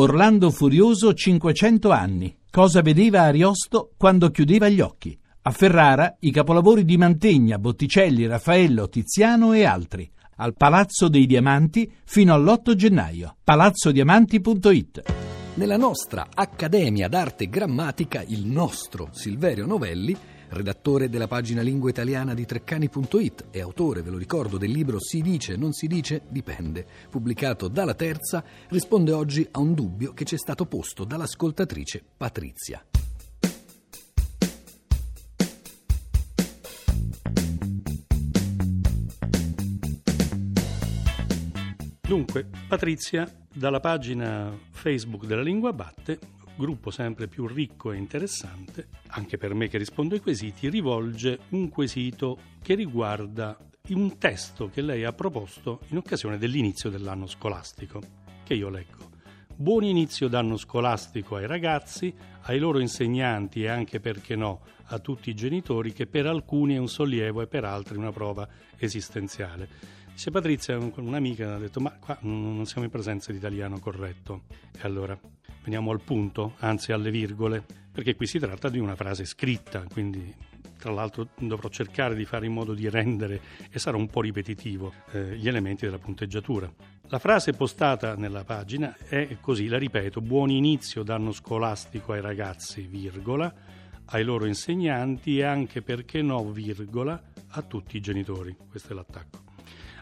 Orlando Furioso 500 anni. Cosa vedeva Ariosto quando chiudeva gli occhi? A Ferrara i capolavori di Mantegna, Botticelli, Raffaello, Tiziano e altri. Al Palazzo dei Diamanti fino all'8 gennaio. palazzodiamanti.it Nella nostra Accademia d'Arte Grammatica il nostro Silverio Novelli redattore della pagina lingua italiana di treccani.it e autore, ve lo ricordo, del libro Si dice, non si dice, dipende, pubblicato dalla Terza, risponde oggi a un dubbio che ci è stato posto dall'ascoltatrice Patrizia. Dunque, Patrizia, dalla pagina Facebook della Lingua Batte, gruppo sempre più ricco e interessante, anche per me che rispondo ai quesiti, rivolge un quesito che riguarda un testo che lei ha proposto in occasione dell'inizio dell'anno scolastico, che io leggo. Buon inizio d'anno scolastico ai ragazzi, ai loro insegnanti e anche, perché no, a tutti i genitori che per alcuni è un sollievo e per altri una prova esistenziale. Dice Patrizia, un'amica, ha detto ma qua non siamo in presenza di italiano corretto. E allora veniamo al punto, anzi alle virgole, perché qui si tratta di una frase scritta, quindi tra l'altro dovrò cercare di fare in modo di rendere, e sarà un po' ripetitivo, eh, gli elementi della punteggiatura. La frase postata nella pagina è così, la ripeto, buon inizio d'anno scolastico ai ragazzi, virgola, ai loro insegnanti e anche, perché no, virgola, a tutti i genitori. Questo è l'attacco.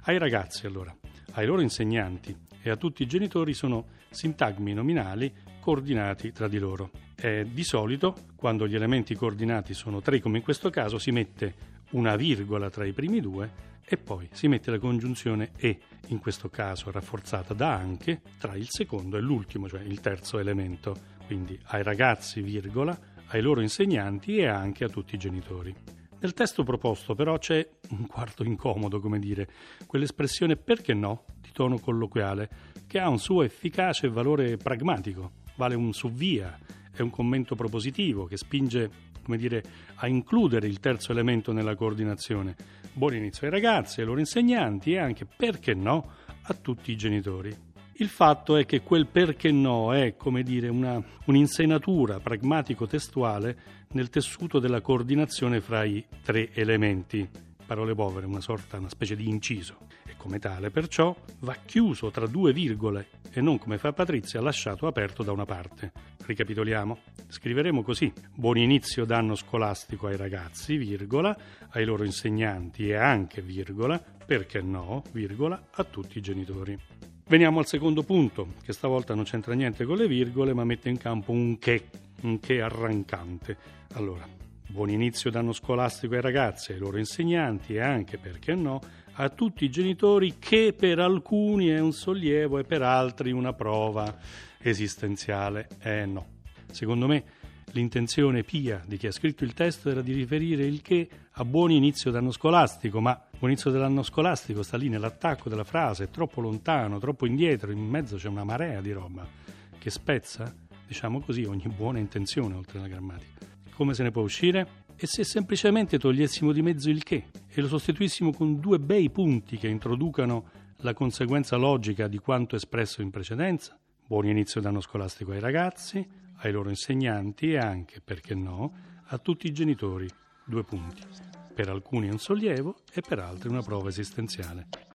Ai ragazzi allora, ai loro insegnanti e a tutti i genitori sono sintagmi nominali coordinati tra di loro. E di solito, quando gli elementi coordinati sono tre, come in questo caso, si mette una virgola tra i primi due e poi si mette la congiunzione e, in questo caso rafforzata da anche, tra il secondo e l'ultimo, cioè il terzo elemento. Quindi ai ragazzi, virgola, ai loro insegnanti e anche a tutti i genitori. Nel testo proposto però c'è un quarto incomodo, come dire, quell'espressione perché no, di tono colloquiale, che ha un suo efficace valore pragmatico vale un suvvia, è un commento propositivo che spinge come dire, a includere il terzo elemento nella coordinazione. Buon inizio ai ragazzi, ai loro insegnanti e anche, perché no, a tutti i genitori. Il fatto è che quel perché no è, come dire, una, un'insenatura pragmatico-testuale nel tessuto della coordinazione fra i tre elementi. Parole povere, una sorta, una specie di inciso come tale, perciò va chiuso tra due virgole e non come fa Patrizia lasciato aperto da una parte. Ricapitoliamo. Scriveremo così: Buon inizio d'anno scolastico ai ragazzi, virgola, ai loro insegnanti e anche, virgola, perché no, virgola, a tutti i genitori. Veniamo al secondo punto, che stavolta non c'entra niente con le virgole, ma mette in campo un che, un che arrancante. Allora, buon inizio d'anno scolastico ai ragazzi, ai loro insegnanti e anche, perché no, a tutti i genitori che per alcuni è un sollievo e per altri una prova esistenziale. Eh no. Secondo me l'intenzione pia di chi ha scritto il testo era di riferire il che a buon inizio d'anno scolastico, ma buon inizio dell'anno scolastico sta lì nell'attacco della frase, è troppo lontano, troppo indietro, in mezzo c'è una marea di roba che spezza, diciamo così, ogni buona intenzione oltre alla grammatica. Come se ne può uscire? E se semplicemente togliessimo di mezzo il che e lo sostituissimo con due bei punti che introducano la conseguenza logica di quanto espresso in precedenza? Buon inizio d'anno scolastico ai ragazzi, ai loro insegnanti e anche, perché no, a tutti i genitori. Due punti. Per alcuni è un sollievo e per altri una prova esistenziale.